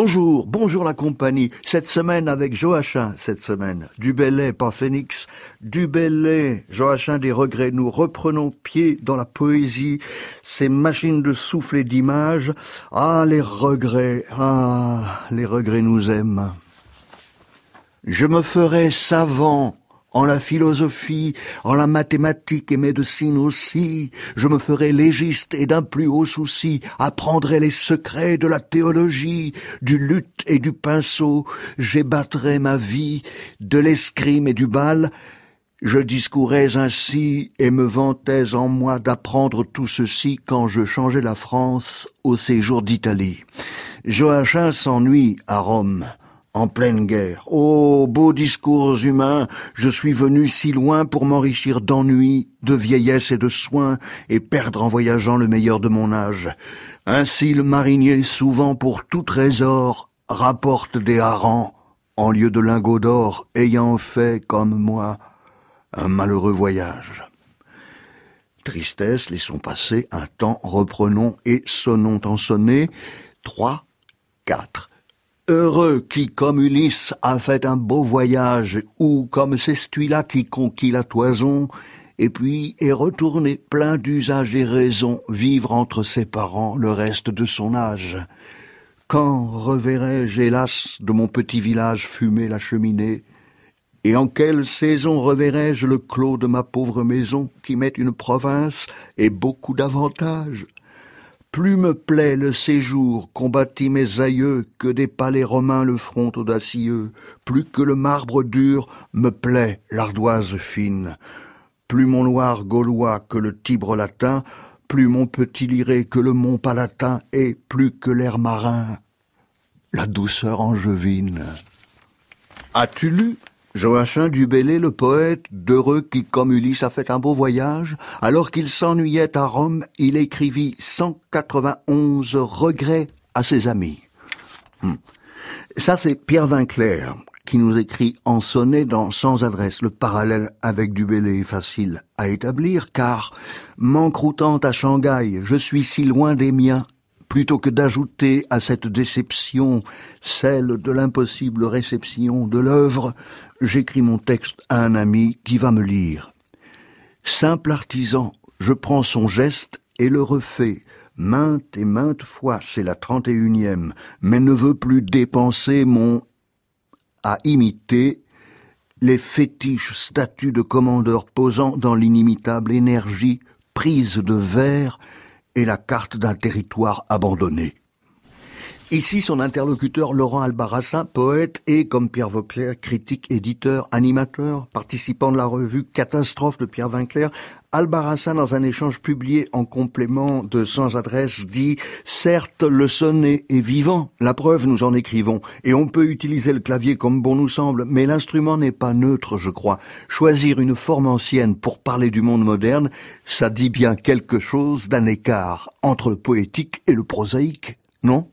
Bonjour, bonjour la compagnie. Cette semaine avec Joachim, cette semaine. Du Bellay, pas Phoenix. Du Bellay, Joachim des regrets. Nous reprenons pied dans la poésie, ces machines de souffle et d'image. Ah, les regrets, ah, les regrets nous aiment. Je me ferai savant en la philosophie, en la mathématique et médecine aussi, je me ferai légiste et d'un plus haut souci, apprendrai les secrets de la théologie, du luth et du pinceau, j'ébattrai ma vie de l'escrime et du bal, je discourais ainsi et me vantais en moi d'apprendre tout ceci quand je changeais la France au séjour d'Italie. Joachim s'ennuie à Rome en pleine guerre. Ô beaux discours humains, je suis venu si loin pour m'enrichir d'ennui, de vieillesse et de soins, et perdre en voyageant le meilleur de mon âge. Ainsi le marinier, souvent pour tout trésor, rapporte des harengs, en lieu de lingots d'or, ayant fait, comme moi, un malheureux voyage. Tristesse, laissons passer un temps, reprenons et sonnons en sonner. Trois, quatre. Heureux qui, comme Ulysse, a fait un beau voyage, ou comme Cestuila qui conquit la toison, et puis est retourné plein d'usage et raison vivre entre ses parents le reste de son âge. Quand reverrai-je, hélas, de mon petit village fumer la cheminée Et en quelle saison reverrai-je le clos de ma pauvre maison qui met une province et beaucoup d'avantages plus me plaît le séjour bâti mes aïeux que des palais romains le front audacieux. Plus que le marbre dur me plaît l'ardoise fine. Plus mon noir gaulois que le Tibre latin, plus mon petit liré que le mont palatin, et plus que l'air marin, la douceur angevine. As-tu lu Joachim du le poète, d'heureux qui, comme Ulysse, a fait un beau voyage, alors qu'il s'ennuyait à Rome, il écrivit 191 regrets à ses amis. Hmm. Ça, c'est Pierre Vinclair qui nous écrit en sonnet dans Sans adresse. Le parallèle avec du Bellay est facile à établir, car, m'encroutant à Shanghai, je suis si loin des miens, plutôt que d'ajouter à cette déception celle de l'impossible réception de l'œuvre, j'écris mon texte à un ami qui va me lire. Simple artisan, je prends son geste et le refais, maintes et maintes fois, c'est la trente et unième, mais ne veux plus dépenser mon à imiter les fétiches statues de commandeurs posant dans l'inimitable énergie prise de verre et la carte d'un territoire abandonné. Ici, son interlocuteur Laurent Albarrassin, poète et, comme Pierre Vauclair, critique, éditeur, animateur, participant de la revue Catastrophe de Pierre Vinclair, Albarrassin, dans un échange publié en complément de Sans adresse, dit « Certes, le sonnet est vivant, la preuve nous en écrivons, et on peut utiliser le clavier comme bon nous semble, mais l'instrument n'est pas neutre, je crois. Choisir une forme ancienne pour parler du monde moderne, ça dit bien quelque chose d'un écart entre le poétique et le prosaïque, non ?»